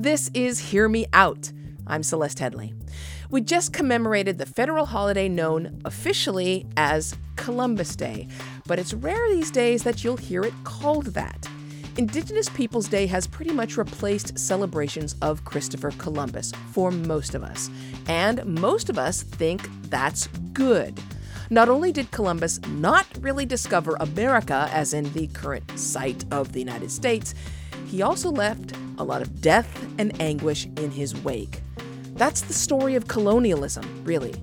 This is Hear Me Out. I'm Celeste Headlee. We just commemorated the federal holiday known officially as Columbus Day, but it's rare these days that you'll hear it called that. Indigenous Peoples Day has pretty much replaced celebrations of Christopher Columbus for most of us, and most of us think that's good. Not only did Columbus not really discover America, as in the current site of the United States, he also left a lot of death and anguish in his wake. That's the story of colonialism, really.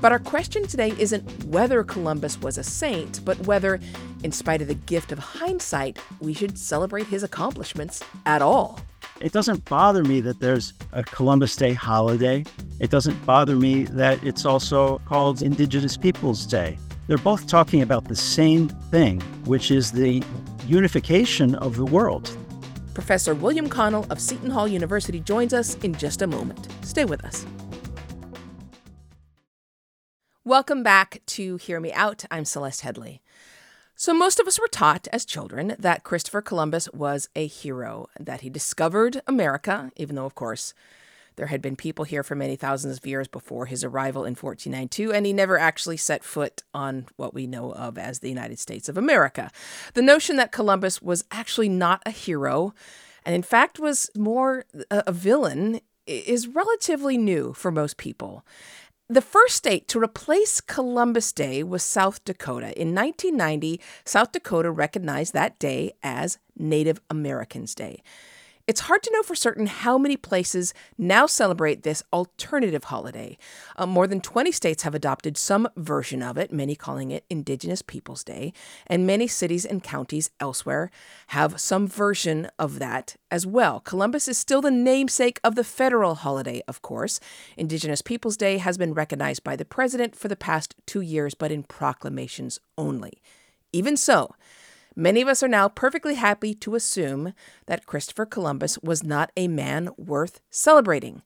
But our question today isn't whether Columbus was a saint, but whether, in spite of the gift of hindsight, we should celebrate his accomplishments at all. It doesn't bother me that there's a Columbus Day holiday. It doesn't bother me that it's also called Indigenous Peoples Day. They're both talking about the same thing, which is the unification of the world. Professor William Connell of Seton Hall University joins us in just a moment. Stay with us. Welcome back to Hear Me Out. I'm Celeste Headlee. So, most of us were taught as children that Christopher Columbus was a hero, that he discovered America, even though, of course, there had been people here for many thousands of years before his arrival in 1492, and he never actually set foot on what we know of as the United States of America. The notion that Columbus was actually not a hero, and in fact was more a villain, is relatively new for most people. The first state to replace Columbus Day was South Dakota. In 1990, South Dakota recognized that day as Native Americans Day. It's hard to know for certain how many places now celebrate this alternative holiday. Uh, more than 20 states have adopted some version of it, many calling it Indigenous Peoples Day, and many cities and counties elsewhere have some version of that as well. Columbus is still the namesake of the federal holiday, of course. Indigenous Peoples Day has been recognized by the president for the past two years, but in proclamations only. Even so, Many of us are now perfectly happy to assume that Christopher Columbus was not a man worth celebrating.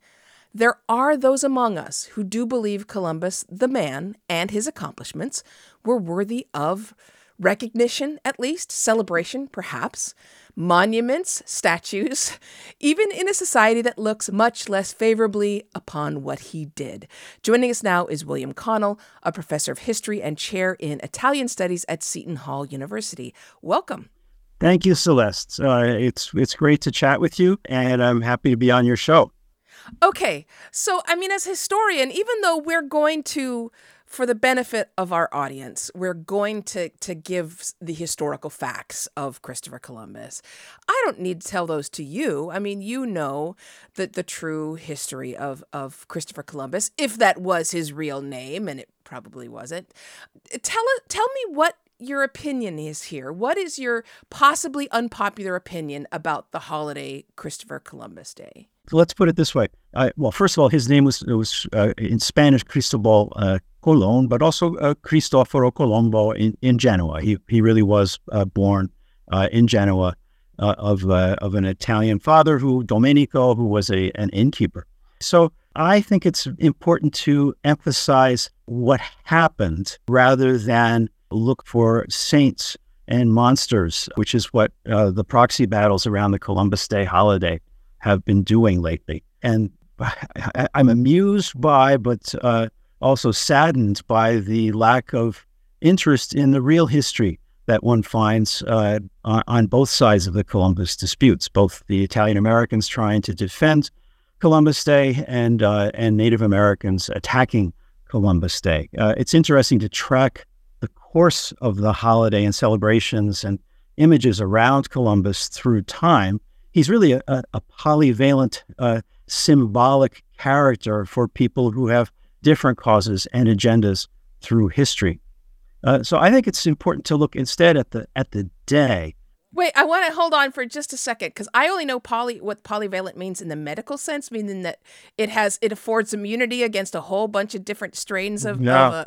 There are those among us who do believe Columbus, the man, and his accomplishments were worthy of recognition, at least, celebration, perhaps monuments, statues, even in a society that looks much less favorably upon what he did. Joining us now is William Connell, a professor of history and chair in Italian studies at Seton Hall University. Welcome. Thank you, Celeste. Uh, it's it's great to chat with you, and I'm happy to be on your show. Okay, so I mean, as historian, even though we're going to for the benefit of our audience, we're going to to give the historical facts of Christopher Columbus. I don't need to tell those to you. I mean, you know the the true history of of Christopher Columbus, if that was his real name, and it probably wasn't. Tell tell me what your opinion is here. What is your possibly unpopular opinion about the holiday Christopher Columbus Day? let's put it this way. Uh, well, first of all, his name was was uh, in Spanish Cristobal uh, Colon, but also uh, Cristoforo Colombo in, in Genoa. He he really was uh, born uh, in Genoa of of an Italian father who Domenico, who was a an innkeeper. So I think it's important to emphasize what happened rather than look for saints and monsters, which is what the proxy battles around the Columbus Day holiday have been doing lately. And I, am amused by, but uh, also saddened by the lack of interest in the real history that one finds uh, on both sides of the Columbus disputes, both the Italian Americans trying to defend Columbus Day and uh, and Native Americans attacking Columbus Day. Uh, it's interesting to track the course of the holiday and celebrations and images around Columbus through time he's really a, a polyvalent, uh, symbolic character for people who have different causes and agendas through history. Uh, so I think it's important to look instead at the at the day. Wait, I want to hold on for just a second because I only know poly what polyvalent means in the medical sense, meaning that it has it affords immunity against a whole bunch of different strains of, of a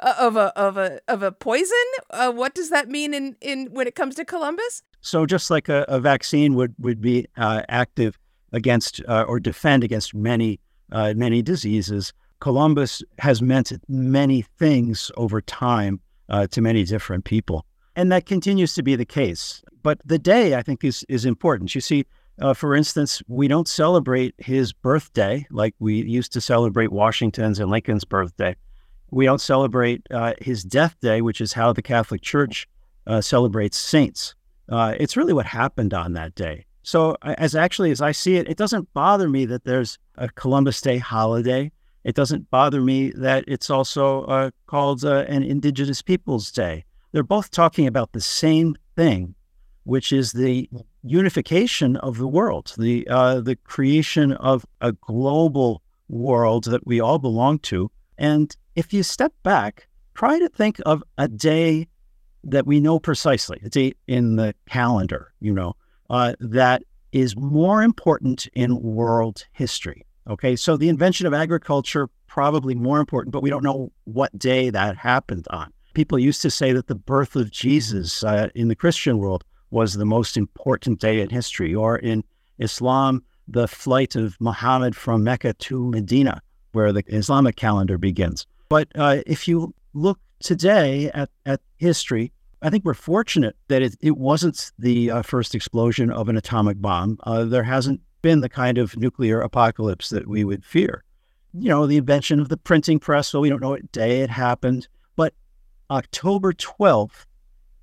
of a of a of a poison. Uh, what does that mean in in when it comes to Columbus? So just like a, a vaccine would would be uh, active against uh, or defend against many uh, many diseases, Columbus has meant many things over time uh, to many different people, and that continues to be the case. But the day I think is is important. You see, Uh, for instance, we don't celebrate his birthday like we used to celebrate Washington's and Lincoln's birthday. We don't celebrate uh, his death day, which is how the Catholic Church uh, celebrates saints. Uh, it's really what happened on that day. So, as actually as I see it, it doesn't bother me that there's a Columbus Day holiday. It doesn't bother me that it's also uh, called uh, an Indigenous Peoples Day. They're both talking about the same thing, which is the unification of the world, the uh, the creation of a global world that we all belong to. And if you step back, try to think of a day that we know precisely, a date in the calendar, you know, uh, that is more important in world history. Okay, so the invention of agriculture probably more important, but we don't know what day that happened on. People used to say that the birth of Jesus uh, in the Christian world was the most important day in history, or in Islam, the flight of Muhammad from Mecca to Medina, where the Islamic calendar begins. But uh, if you look today at, at history, I think we're fortunate that it, it wasn't the uh, first explosion of an atomic bomb. Uh, there hasn't been the kind of nuclear apocalypse that we would fear. You know, the invention of the printing press, well, we don't know what day it happened, but October 12th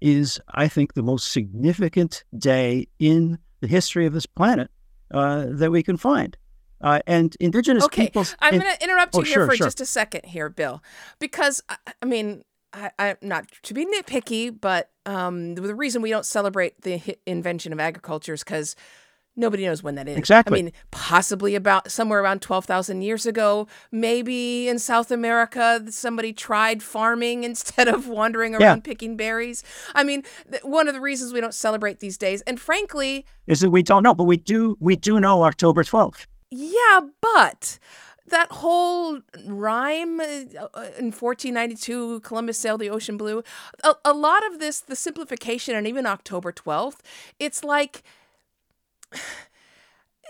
is, I think, the most significant day in the history of this planet uh, that we can find. Uh, and indigenous okay. peoples. I'm going to interrupt you oh, here sure, for sure. just a second here, Bill, because I mean, I, am not to be nitpicky, but um, the reason we don't celebrate the invention of agriculture is because Nobody knows when that is. Exactly. I mean, possibly about somewhere around 12,000 years ago. Maybe in South America, somebody tried farming instead of wandering around yeah. picking berries. I mean, th- one of the reasons we don't celebrate these days, and frankly, is that we don't know, but we do. We do know October 12th. Yeah, but that whole rhyme uh, in 1492 columbus sailed the ocean blue a, a lot of this the simplification and even october 12th it's like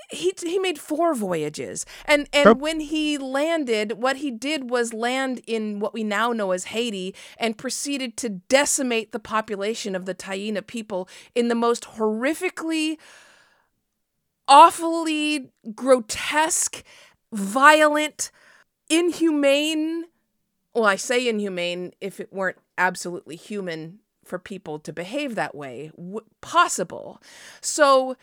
he he made four voyages. And and when he landed what he did was land in what we now know as Haiti and proceeded to decimate the population of the Taino people in the most horrifically awfully grotesque violent inhumane well I say inhumane if it weren't absolutely human for people to behave that way w- possible. So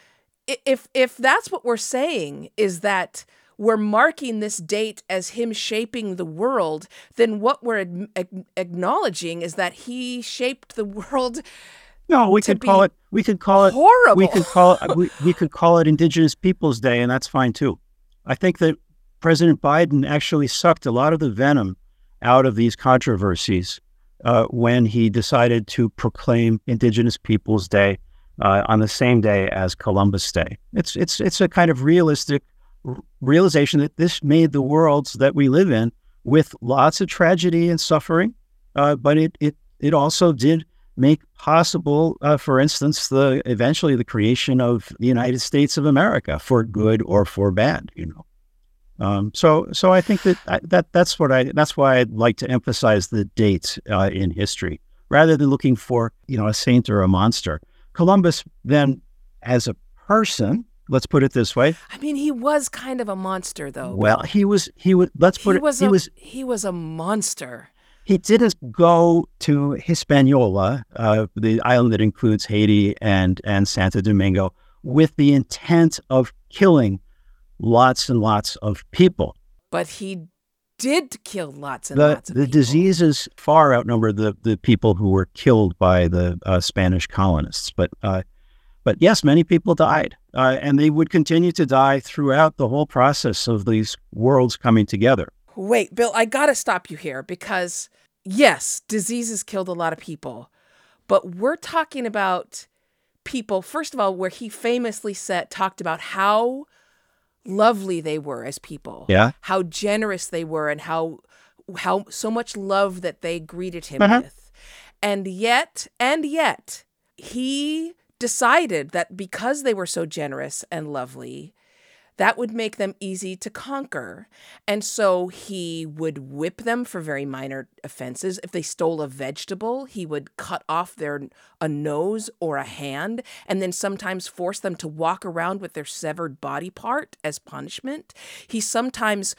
if if that's what we're saying is that we're marking this date as him shaping the world, then what we're ad- acknowledging is that he shaped the world. No, we could call it. We could call it horrible. We could call it. we, we could call it Indigenous Peoples Day, and that's fine too. I think that President Biden actually sucked a lot of the venom out of these controversies uh, when he decided to proclaim Indigenous Peoples Day uh, on the same day as Columbus Day. It's it's it's a kind of realistic realization that this made the worlds that we live in with lots of tragedy and suffering, uh, but it it it also did make possible, uh, for instance, the eventually the creation of the United States of America for good or for bad. You know. Um, so, so I think that that that's what I that's why I'd like to emphasize the dates uh, in history rather than looking for you know a saint or a monster. Columbus then, as a person, let's put it this way. I mean, he was kind of a monster, though. Well, he was. He was. Let's put he it. Was he a, was. He was a monster. He didn't go to Hispaniola, uh, the island that includes Haiti and and Santo Domingo, with the intent of killing lots and lots of people. But he did kill lots and the, lots of the people. diseases far outnumber the, the people who were killed by the uh, Spanish colonists. But uh, but yes, many people died, uh, and they would continue to die throughout the whole process of these worlds coming together. Wait, Bill, I got to stop you here because yes, diseases killed a lot of people, but we're talking about people. First of all, where he famously said talked about how lovely they were as people. Yeah. How generous they were and how how so much love that they greeted him uh-huh. with. And yet, and yet, he decided that because they were so generous and lovely, that would make them easy to conquer. And so he would whip them for very minor offenses. If they stole a vegetable, he would cut off their a nose or a hand and then sometimes force them to walk around with their severed body part as punishment. He sometimes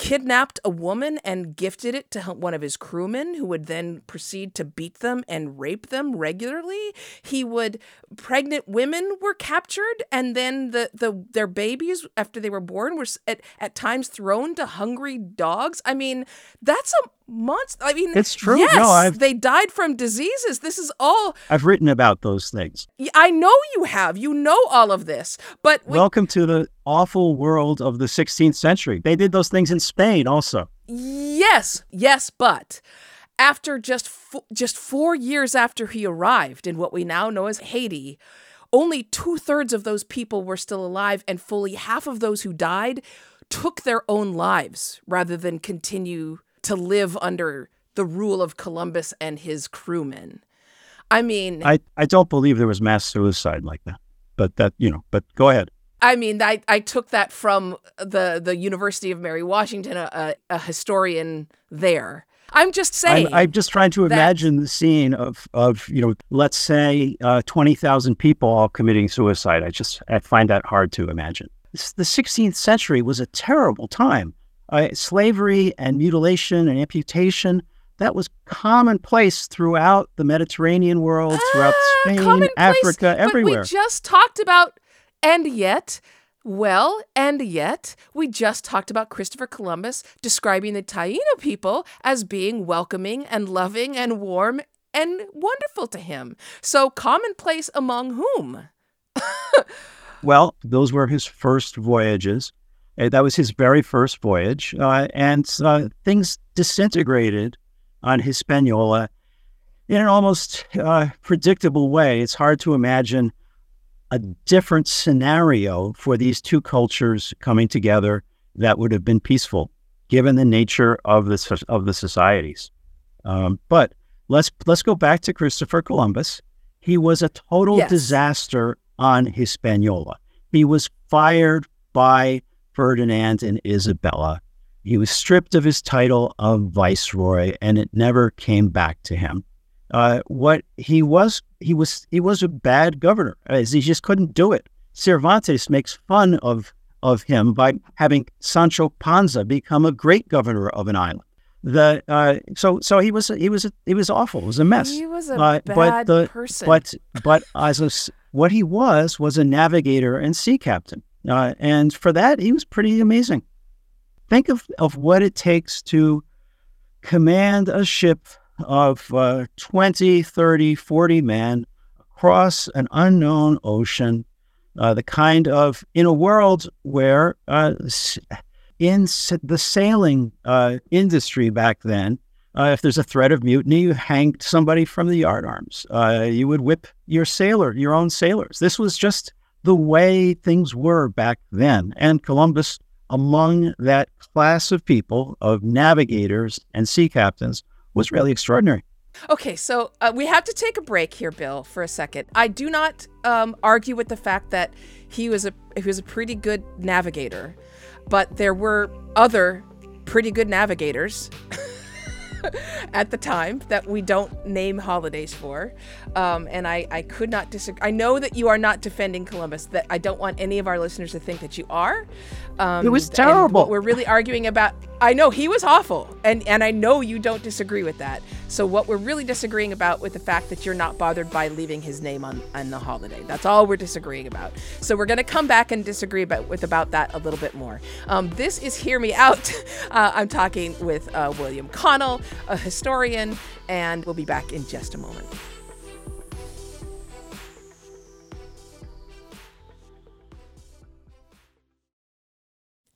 kidnapped a woman and gifted it to one of his crewmen who would then proceed to beat them and rape them regularly. He would pregnant women were captured and then the, the their babies after they were born were at, at times thrown to hungry dogs. I mean that's a monster. I mean, it's true. Yes, no, I've, they died from diseases. This is all. I've written about those things. I know you have. You know all of this. But we, welcome to the awful world of the 16th century. They did those things in Spain also. Yes, yes, but after just fo- just four years after he arrived in what we now know as Haiti. Only two thirds of those people were still alive, and fully half of those who died took their own lives rather than continue to live under the rule of Columbus and his crewmen. I mean, I, I don't believe there was mass suicide like that, but that, you know, but go ahead. I mean, I, I took that from the, the University of Mary Washington, a, a historian there. I'm just saying. I'm, I'm just trying to imagine the scene of, of you know, let's say uh, 20,000 people all committing suicide. I just I find that hard to imagine. The 16th century was a terrible time uh, slavery and mutilation and amputation that was commonplace throughout the Mediterranean world, throughout ah, Spain, Africa, everywhere. we just talked about, and yet, well, and yet, we just talked about Christopher Columbus describing the Taino people as being welcoming and loving and warm and wonderful to him. So, commonplace among whom? well, those were his first voyages. Uh, that was his very first voyage, uh, and uh, things disintegrated on Hispaniola in an almost uh, predictable way. It's hard to imagine a different scenario for these two cultures coming together that would have been peaceful, given the nature of the of the societies. Um, but let's let's go back to Christopher Columbus. He was a total yes. disaster on Hispaniola. He was fired by Ferdinand and Isabella. He was stripped of his title of viceroy, and it never came back to him. Uh, what he was, he was, he was a bad governor. As he just couldn't do it. Cervantes makes fun of of him by having Sancho Panza become a great governor of an island. The uh, so so he was he was he was awful. It was a mess. He was a uh, bad but the, person. But but as a, what he was was a navigator and sea captain. Uh, and for that, he was pretty amazing. Think of, of what it takes to command a ship of uh, 20, 30, 40 men across an unknown ocean, uh, the kind of, in a world where uh, in the sailing uh, industry back then, uh, if there's a threat of mutiny, you hanged somebody from the yardarms. Uh, you would whip your sailor, your own sailors. This was just the way things were back then. And Columbus, among that class of people, of navigators and sea captains, was really extraordinary. Okay, so uh, we have to take a break here, Bill, for a second. I do not um, argue with the fact that he was a he was a pretty good navigator, but there were other pretty good navigators at the time that we don't name holidays for. Um, and I, I could not disagree. I know that you are not defending Columbus, that I don't want any of our listeners to think that you are. Um, it was terrible. What we're really arguing about, I know he was awful. And, and I know you don't disagree with that. So what we're really disagreeing about with the fact that you're not bothered by leaving his name on, on the holiday. That's all we're disagreeing about. So we're going to come back and disagree about, with about that a little bit more. Um, this is Hear Me Out. Uh, I'm talking with uh, William Connell, a historian, and we'll be back in just a moment.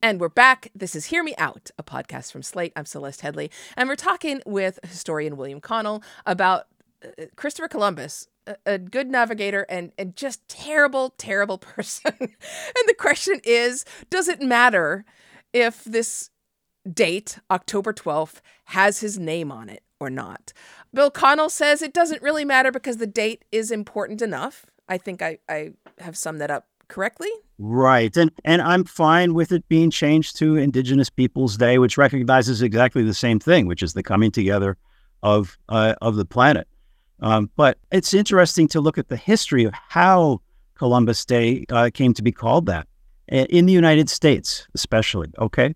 And we're back. This is Hear Me Out, a podcast from Slate. I'm Celeste Headlee, and we're talking with historian William Connell about uh, Christopher Columbus, a, a good navigator and, and just terrible, terrible person. and the question is does it matter if this date, October 12th, has his name on it or not? Bill Connell says it doesn't really matter because the date is important enough. I think I, I have summed that up correctly? Right. And and I'm fine with it being changed to Indigenous Peoples Day, which recognizes exactly the same thing, which is the coming together of uh, of the planet. Um, but it's interesting to look at the history of how Columbus Day uh, came to be called that in the United States, especially. Okay,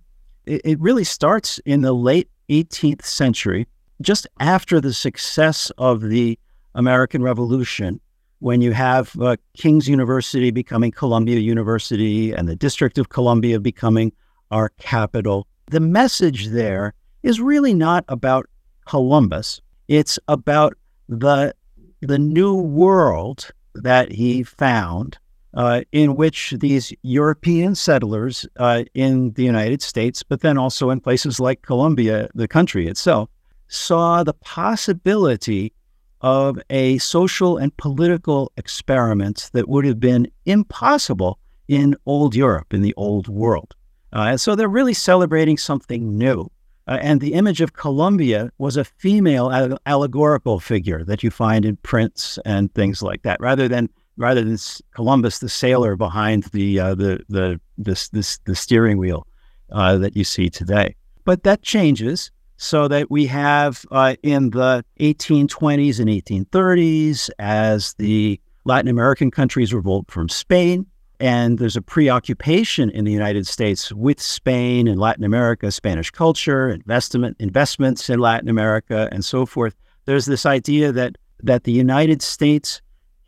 it, it really starts in the late 18th century, just after the success of the American Revolution when you have uh, King's University becoming Columbia University and the District of Columbia becoming our capital. The message there is really not about Columbus. It's about the the new world that he found, uh, in which these European settlers uh, in the United States, but then also in places like Colombia, the country itself, saw the possibility of a social and political experiment that would have been impossible in old Europe, in the old world. Uh, and so they're really celebrating something new. Uh, and the image of Columbia was a female allegorical figure that you find in prints and things like that, rather than rather than Columbus, the sailor behind the uh, the the this, this the steering wheel uh, that you see today. But that changes so that we have uh, in the 1820s and 1830s as the Latin American countries revolt from Spain. And there's a preoccupation in the United States with Spain and Latin America, Spanish culture, investment, investments in Latin America, and so forth. There's this idea that that the United States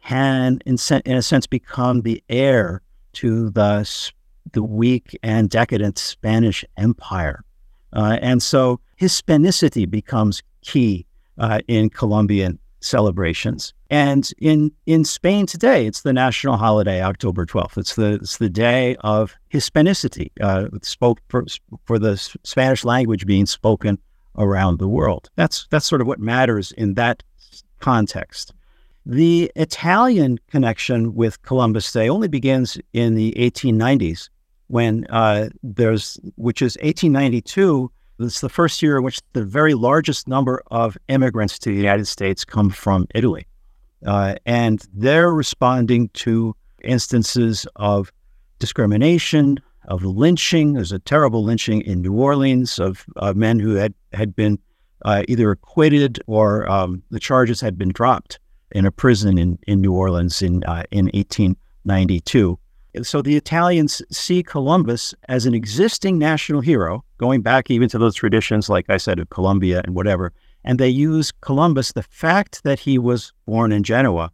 can, in, in a sense, become the heir to the the weak and decadent Spanish Empire. Uh, and so Hispanicity becomes key uh, in Columbian celebrations. And in, in Spain today, it's the national holiday, October 12th. It's the, it's the day of Hispanicity, uh, spoke for, for the Spanish language being spoken around the world. That's, that's sort of what matters in that context. The Italian connection with Columbus Day only begins in the 1890s when uh, there's, which is 1892. It's the first year in which the very largest number of immigrants to the United States come from Italy. Uh, and they're responding to instances of discrimination, of lynching. There's a terrible lynching in New Orleans of men who had, had been uh, either acquitted or um, the charges had been dropped in a prison in, in New Orleans in, uh, in 1892. So the Italians see Columbus as an existing national hero, going back even to those traditions, like I said, of Columbia and whatever. And they use Columbus, the fact that he was born in Genoa,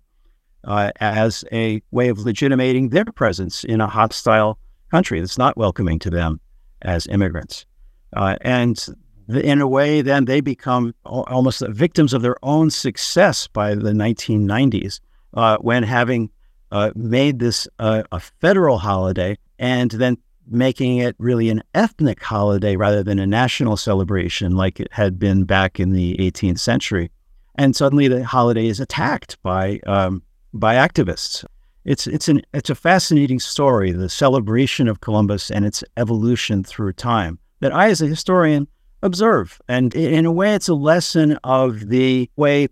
uh, as a way of legitimating their presence in a hostile country that's not welcoming to them as immigrants. Uh, and in a way, then they become almost victims of their own success by the 1990s uh, when having uh, made this uh, a federal holiday and then making it really an ethnic holiday rather than a national celebration like it had been back in the 18th century. And suddenly the holiday is attacked by um, by activists. It's it's an it's a fascinating story, the celebration of Columbus and its evolution through time that I, as a historian, observe. And in a way, it's a lesson of the way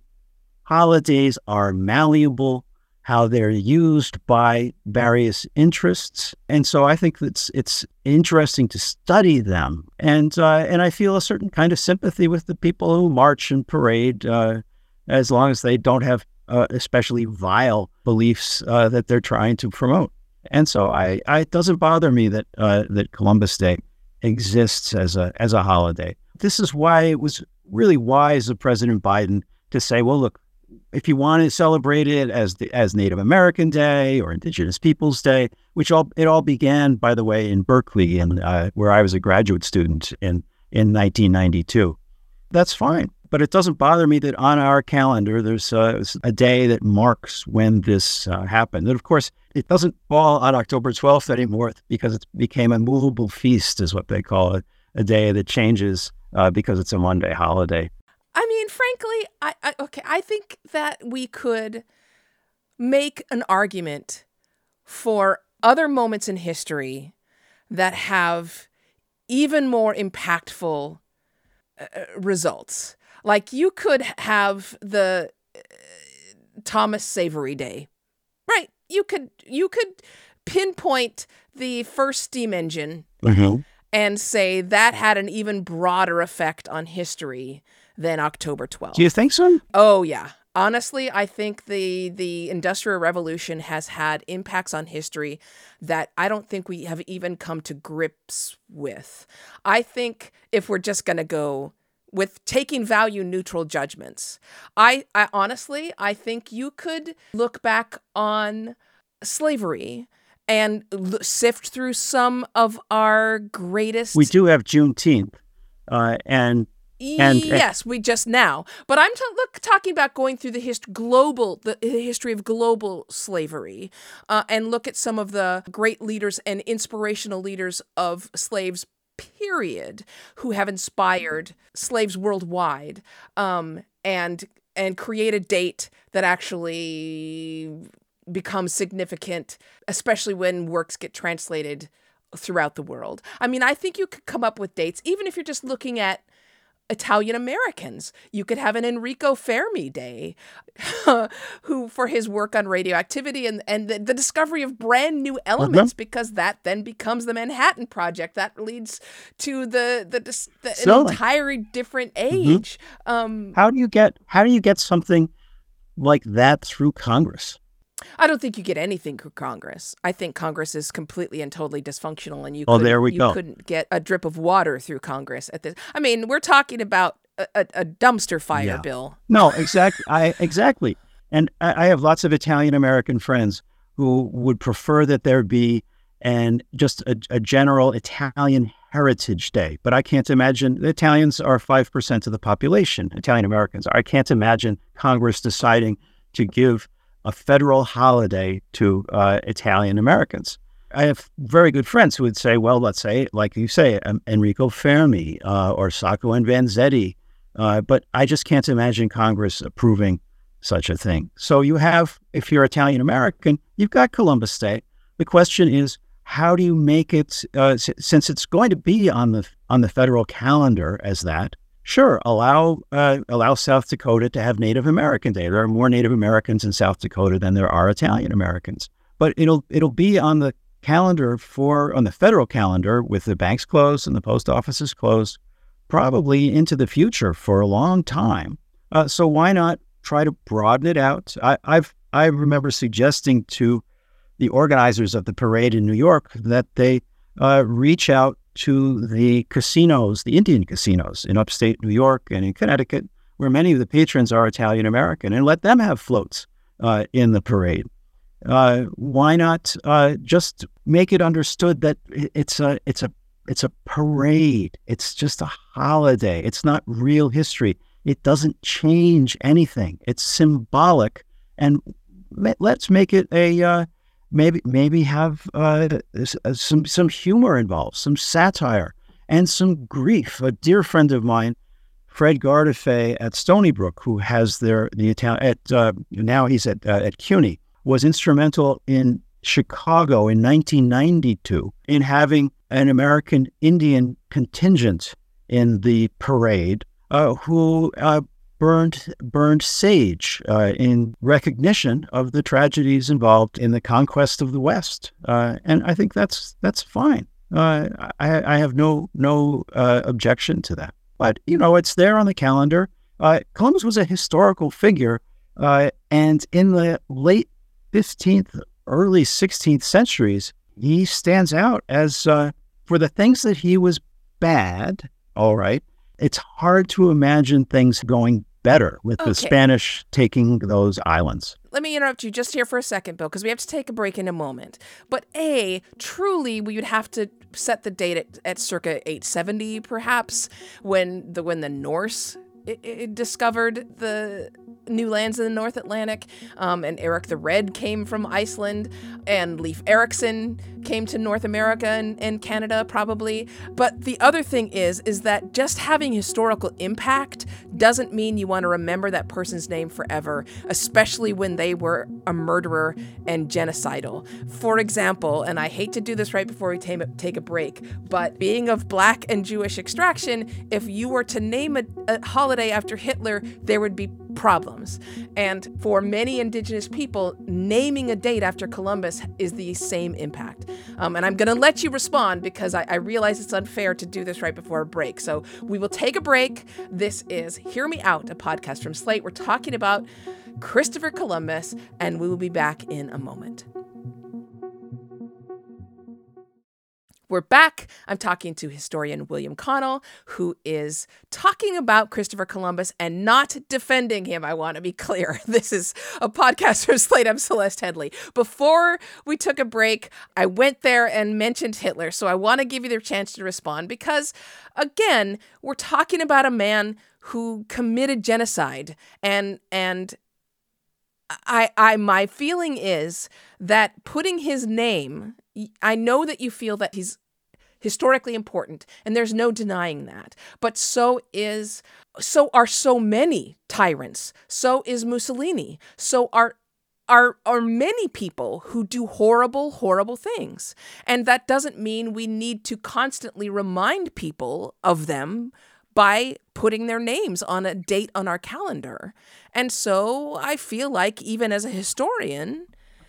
holidays are malleable how they're used by various interests. And so I think it's it's interesting to study them. And uh, and I feel a certain kind of sympathy with the people who march and parade, uh, as long as they don't have uh, especially vile beliefs uh, that they're trying to promote. And so I, I it doesn't bother me that uh, that Columbus Day exists as a as a holiday. This is why it was really wise of President Biden to say, well, look, if you want to celebrate it as the, as Native American Day or Indigenous Peoples Day, which all it all began, by the way, in Berkeley, and uh, where I was a graduate student in in 1992. That's fine, but it doesn't bother me that on our calendar there's uh, a day that marks when this uh, happened. And of course, it doesn't fall on October 12th anymore because it became a movable feast, is what they call it, a day that changes uh, because it's a Monday holiday. I mean, frankly, I, I okay, I think that we could make an argument for other moments in history that have even more impactful uh results. Like you could have the uh, Thomas Savery Day, right? You could you could pinpoint the first steam engine Mm-hmm. and say that had an even broader effect on history than October 12th. Do you think so? Oh yeah. Honestly, I think the the industrial revolution has had impacts on history that I don't think we have even come to grips with. I think if we're just going to go with taking value neutral judgments, I, I honestly, I think you could look back on slavery and l- sift through some of our greatest We do have Juneteenth, uh, and And- yes, we just now. But I'm t- look, talking about going through the hist- global, the, the history of global slavery, uh, and look at some of the great leaders and inspirational leaders of slaves. Period, who have inspired slaves worldwide, um, and and create a date that actually becomes significant, especially when works get translated throughout the world. I mean, I think you could come up with dates, even if you're just looking at Italian Americans. You could have an Enrico Fermi Day, who for his work on radioactivity and, and the, the discovery of brand new elements, because that then becomes the Manhattan Project. That leads to the the, the an entirely different age. Um, how do you get how do you get something like that through Congress? I don't think you get anything through Congress. I think Congress is completely and totally dysfunctional, and you Oh, couldn't- there we you go. couldn't get a drip of water through Congress at this. I mean, we're talking about a, a, a dumpster fire Yeah. bill. No, exactly. I exactly. And I, I have lots of Italian American friends who would prefer that there be and just a, a general Italian Heritage Day. But I can't imagine the Italians are five percent of the population. Italian Americans. I can't imagine Congress deciding to give a federal holiday to uh, Italian Americans. I have very good friends who would say, well, let's say, like you say, um, Enrico Fermi uh, or Sacco and Vanzetti. Uh, but I just can't imagine Congress approving such a thing. So you have, if you're Italian American, you've got Columbus Day. The question is, how do you make it? Uh, s- since it's going to be on the on the federal calendar as that, sure, allow uh, allow South Dakota to have Native American Day. There are more Native Americans in South Dakota than there are Italian Americans, but it'll it'll be on the calendar for on the federal calendar with the banks closed and the post offices closed probably into the future for a long time. Uh, so why not try to broaden it out? I, I've I remember suggesting to the organizers of the parade in New York that they uh, reach out to the casinos, the Indian casinos in upstate New York and in Connecticut, where many of the patrons are Italian American, and let them have floats uh, in the parade. Uh, why not uh, just make it understood that it's a it's a it's a parade. It's just a holiday. It's not real history. It doesn't change anything. It's symbolic, and let's make it a uh, maybe maybe have uh, uh, some some humor involved, some satire, and some grief. A dear friend of mine, Fred Gardaphé at Stony Brook, who has their the Italian at uh, now he's at uh, at CUNY, was instrumental in Chicago in 1992 in having an American Indian contingent in the parade uh, who uh, burned burned sage uh, in recognition of the tragedies involved in the conquest of the West, uh, and I think that's that's fine. Uh, I, I have no no uh, objection to that. But you know, it's there on the calendar. Uh, Columbus was a historical figure, uh, and in the late 15th, early 16th centuries, he stands out as for the things that he was bad. All right, it's hard to imagine things going better with the Spanish taking those islands. Let me interrupt you just here for a second, Bill, because we have to take a break in a moment. But A, truly, we would have to set the date at, at circa 870, perhaps, when the when the Norse i i discovered the new lands in the North Atlantic, um, and Eric the Red came from Iceland, and Leif Erikson came to North America and, and Canada, probably. But the other thing is, is that just having historical impact doesn't mean you want to remember that person's name forever, especially when they were a murderer and genocidal. For example, and I hate to do this right before we ta- take a break, but being of black and Jewish extraction, if you were to name a, a holiday holiday after Hitler, there would be problems. And for many indigenous people, naming a date after Columbus is the same impact. Um, and I'm going to let you respond because I, I realize it's unfair to do this right before a break. So we will take a break. This is Hear Me Out, a podcast from Slate. We're talking about Christopher Columbus, and we will be back in a moment. We're back. I'm talking to historian William Connell, who is talking about Christopher Columbus and not defending him. I want to be clear. This is a podcast from Slate. I'm Celeste Headlee. Before we took a break, I went there and mentioned Hitler. So I want to give you the chance to respond because, again, we're talking about a man who committed genocide and and I, I my feeling is that putting his name I know that you feel that he's historically important and there's no denying that but so is so are so many tyrants so is Mussolini so are are are many people who do horrible horrible things and that doesn't mean we need to constantly remind people of them by putting their names on a date on our calendar and so i feel like even as a historian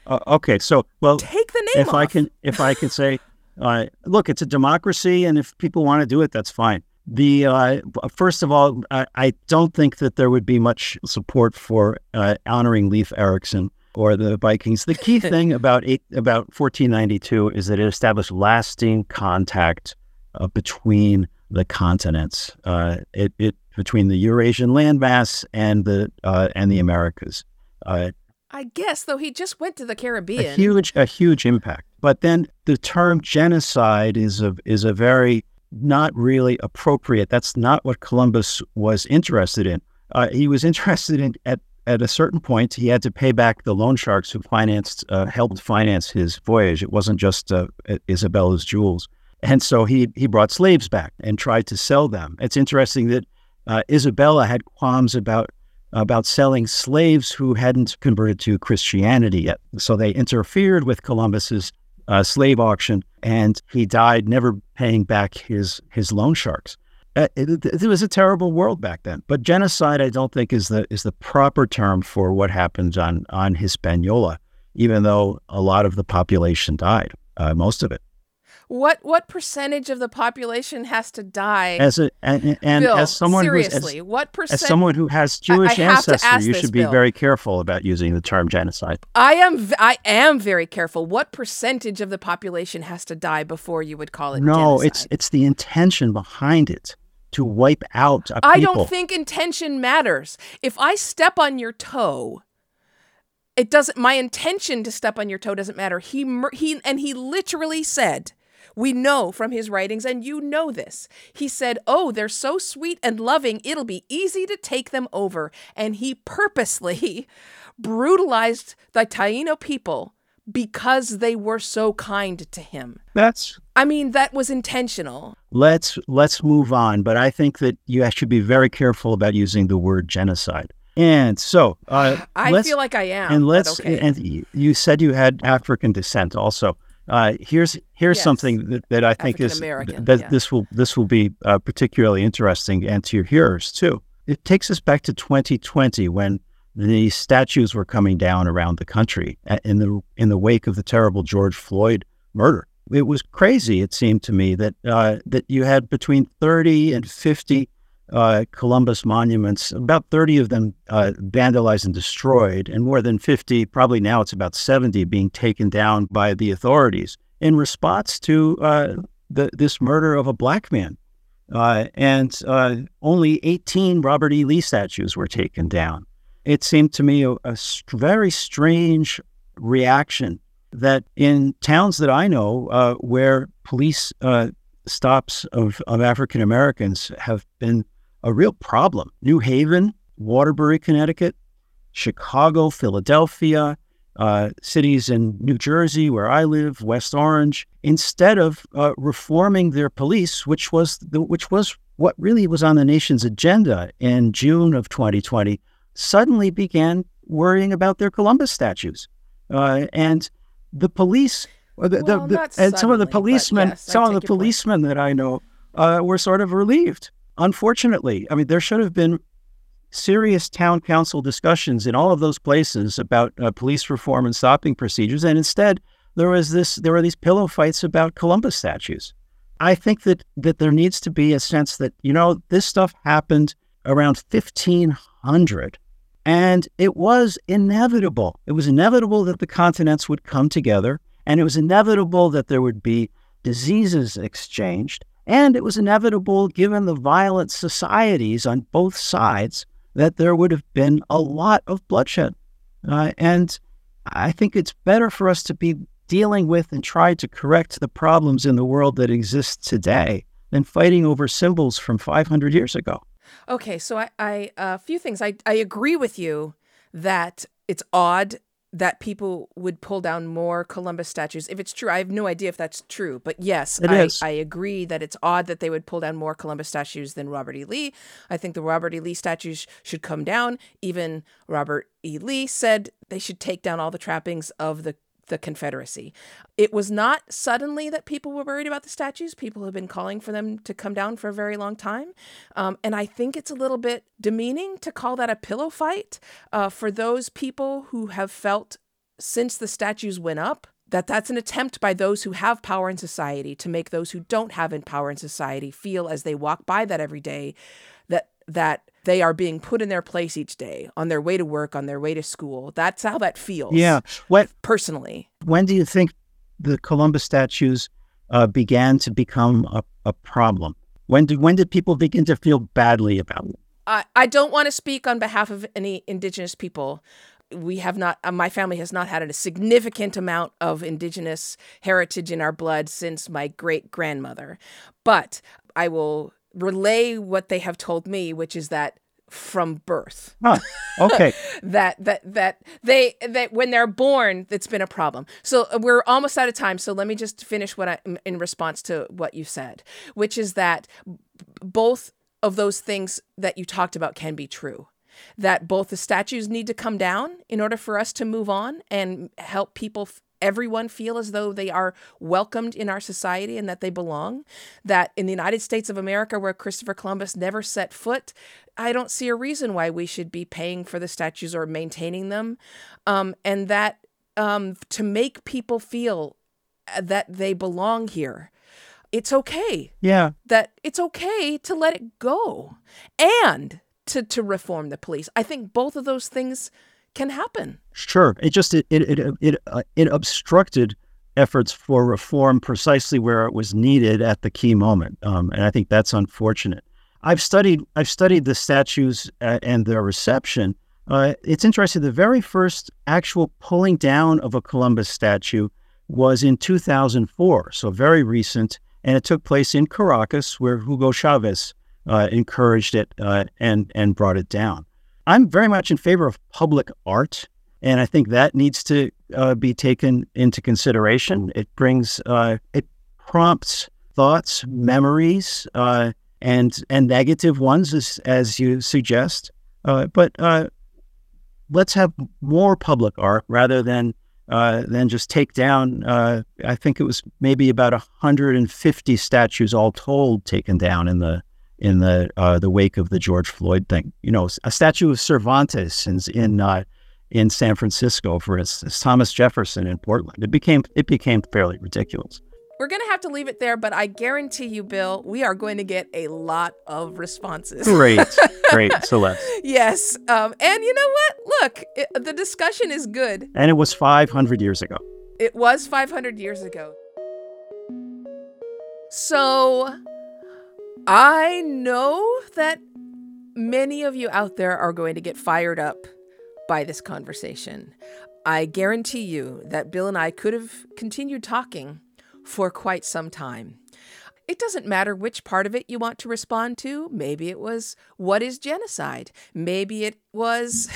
uh, okay, so well, take the name. If off. I can, if I can say, uh, look, it's a democracy, and if people want to do it, that's fine. The uh, first of all, I, I, don't think that there would be much support for uh, honoring Leif Erikson or the Vikings. The key thing about eight, about 1492 is that it established lasting contact uh, between the continents. Uh, it, it between the Eurasian landmass and the and the Americas. I guess, though he just went to the Caribbean. A huge, a huge impact. But then the term genocide is a is a very not really appropriate. That's not what Columbus was interested in. Uh, he was interested in at at a certain point he had to pay back the loan sharks who financed uh, helped finance his voyage. It wasn't just uh, Isabella's jewels, and so he he brought slaves back and tried to sell them. It's interesting that uh, Isabella had qualms about about selling slaves who hadn't converted to Christianity yet. So they interfered with Columbus's uh, slave auction, and he died never paying back his his loan sharks. Uh, it, it, was a terrible world back then. But genocide, I don't think, is the is the proper term for what happened on on Hispaniola, even though a lot of the population died, uh, most of it. What what percentage of the population has to die? As a and, and Bill, as someone seriously, as, what percent? As someone who has Jewish I, I ancestry, you this, should be Bill. very careful about using the term genocide. I am I am very careful. What percentage of the population has to die before you would call it? No, genocide? it's it's the intention behind it to wipe out. I don't think intention matters. If I step on your toe it doesn't my intention to step on your toe doesn't matter he he and he literally said we know from his writings, and you know this. He said, Oh, they're so sweet and loving, it'll be easy to take them over. And he purposely brutalized the Taino people because they were so kind to him. That's I mean that was intentional. Let's let's move on, but I think that you should be very careful about using the word genocide. And so uh, I feel like I am. And let's okay. and you said you had African descent also. Uh, here's here's yes. something that, that I think is that yeah. this will this will be uh, particularly interesting and to your hearers too. It takes us back to 2020 when the statues were coming down around the country in the in the wake of the terrible George Floyd murder. It was crazy. It seemed to me that uh, that you had between 30 and 50 uh, Columbus monuments, about 30 of them uh, vandalized and destroyed, and more than 50, probably now it's about 70, being taken down by the authorities in response to uh, the, this murder of a black man. Uh, and uh, only 18 Robert E. Lee statues were taken down. It seemed to me a, a very strange reaction that in towns that I know uh, where police stops of, of African Americans have been a real problem. New Haven, Waterbury, Connecticut, Chicago, Philadelphia, uh, cities in New Jersey, where I live, West Orange, instead of uh, reforming their police, which was the, which was what really was on the nation's agenda in June of 2020, suddenly began worrying about their Columbus statues, uh, and the police. The, well, the, the, and some of the policemen, yes, some of the policemen point. that I know, uh, were sort of relieved unfortunately, I mean, there should have been serious town council discussions in all of those places about uh, police reform and stopping procedures, and instead there was this there were these pillow fights about Columbus statues. I think that that there needs to be a sense that you know this stuff happened around 1500 and it was inevitable. It was inevitable that the continents would come together and it was inevitable that there would be diseases exchanged and it was inevitable given the violent societies on both sides that there would have been a lot of bloodshed. Uh, and I think it's better for us to be dealing with and try to correct the problems in the world that exist today than fighting over symbols from 500 years ago. Okay, so I, a few things. I, I agree with you that it's odd that people would pull down more Columbus statues. If it's true, I have no idea if that's true, but yes, it I, is. I agree that it's odd that they would pull down more Columbus statues than Robert E. Lee. I think the Robert E. Lee statues should come down. Even Robert E. Lee said they should take down all the trappings of the the Confederacy. It was not suddenly that people were worried about the statues. People have been calling for them to come down for a very long time. Um, and I think it's a little bit demeaning to call that a pillow fight uh, for those people who have felt since the statues went up that that's an attempt by those who have power in society to make those who don't have power in society feel as they walk by that every day that that they are being put in their place each day on their way to work, on their way to school. That's how that feels. Yeah. What personally? When do you think the Columbus statues uh, began to become a, a problem? When did when did people begin to feel badly about them? I, I don't want to speak on behalf of any indigenous people. We have not, uh, my family has not had a significant amount of indigenous heritage in our blood since my great grandmother. But I will relay what they have told me, which is that from birth. Huh. Okay. that that that they that when they're born, it's been a problem. So uh, we're almost out of time. So let me just finish what I in response to what you said, which is that both of those things that you talked about can be true. That both the statues need to come down in order for us to move on and help people everyone feel as though they are welcomed in our society and that they belong. That in the United States of America, where Christopher Columbus never set foot, I don't see a reason why we should be paying for the statues or maintaining them. Um, and that um, to make people feel uh, that they belong here. It's okay. Yeah. That it's okay to let it go and to, to reform the police. I think both of those things can happen. Sure. It just it it it it, uh, it obstructed efforts for reform precisely where it was needed at the key moment, um, and I think that's unfortunate. I've studied I've studied the statues uh, and their reception. Uh, it's interesting. The very first actual pulling down of a Columbus statue was in 2004, so very recent, and it took place in Caracas, where Hugo Chavez uh, encouraged it uh, and and brought it down. I'm very much in favor of public art, and I think that needs to uh, be taken into consideration. It brings, uh, it prompts thoughts, memories, uh, and and negative ones, as as you suggest. Uh, but uh, let's have more public art rather than uh, than just take down. I think it was maybe about 150 statues all told taken down in the in the uh, the wake of the George Floyd thing. You know, a statue of Cervantes in in, uh, in San Francisco, for instance, Thomas Jefferson in Portland. It became it became fairly ridiculous. We're going to have to leave it there, but I guarantee you, Bill, we are going to get a lot of responses. Great, great, Celeste. yes, um, and you know what? Look, it, the discussion is good. And it was 500 years ago. It was 500 years ago. So I know that many of you out there are going to get fired up by this conversation. I guarantee you that Bill and I could have continued talking for quite some time. It doesn't matter which part of it you want to respond to. Maybe it was, what is genocide? Maybe it was,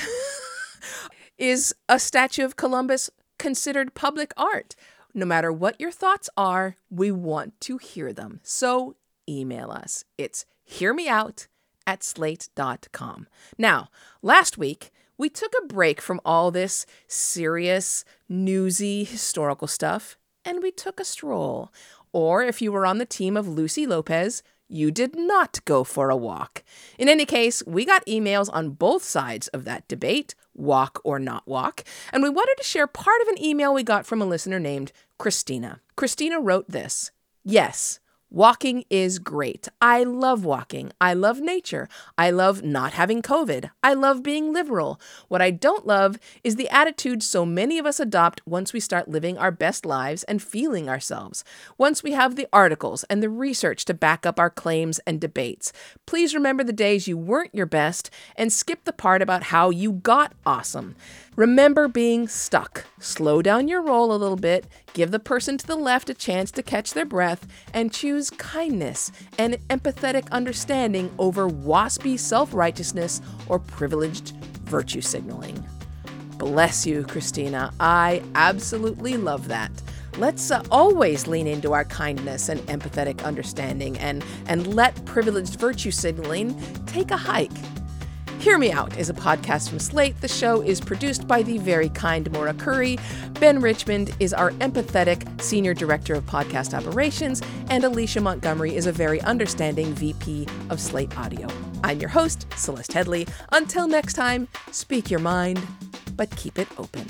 is a statue of Columbus considered public art? No matter what your thoughts are, we want to hear them. So email us. It's hearmeout at slate.com. Now, last week, we took a break from all this serious, newsy, historical stuff, and we took a stroll. Or if you were on the team of Lucy Lopez, you did not go for a walk. In any case, we got emails on both sides of that debate walk or not walk, and we wanted to share part of an email we got from a listener named Christina. Christina wrote this Yes, Walking is great. I love walking. I love nature. I love not having COVID. I love being liberal. What I don't love is the attitude so many of us adopt once we start living our best lives and feeling ourselves. Once we have the articles and the research to back up our claims and debates. Please remember the days you weren't your best and skip the part about how you got awesome. Remember being stuck. Slow down your roll a little bit, give the person to the left a chance to catch their breath, and choose kindness and empathetic understanding over waspy self righteousness or privileged virtue signaling. Bless you, Christina. I absolutely love that. Let's uh, always lean into our kindness and empathetic understanding and, and let privileged virtue signaling take a hike. Hear Me Out is a podcast from Slate. The show is produced by the very kind Maura Currie. Ben Richmond is our empathetic Senior Director of Podcast Operations, and Alicia Montgomery is a very understanding VP of Slate Audio. I'm your host, Celeste Headlee. Until next time, speak your mind, but keep it open.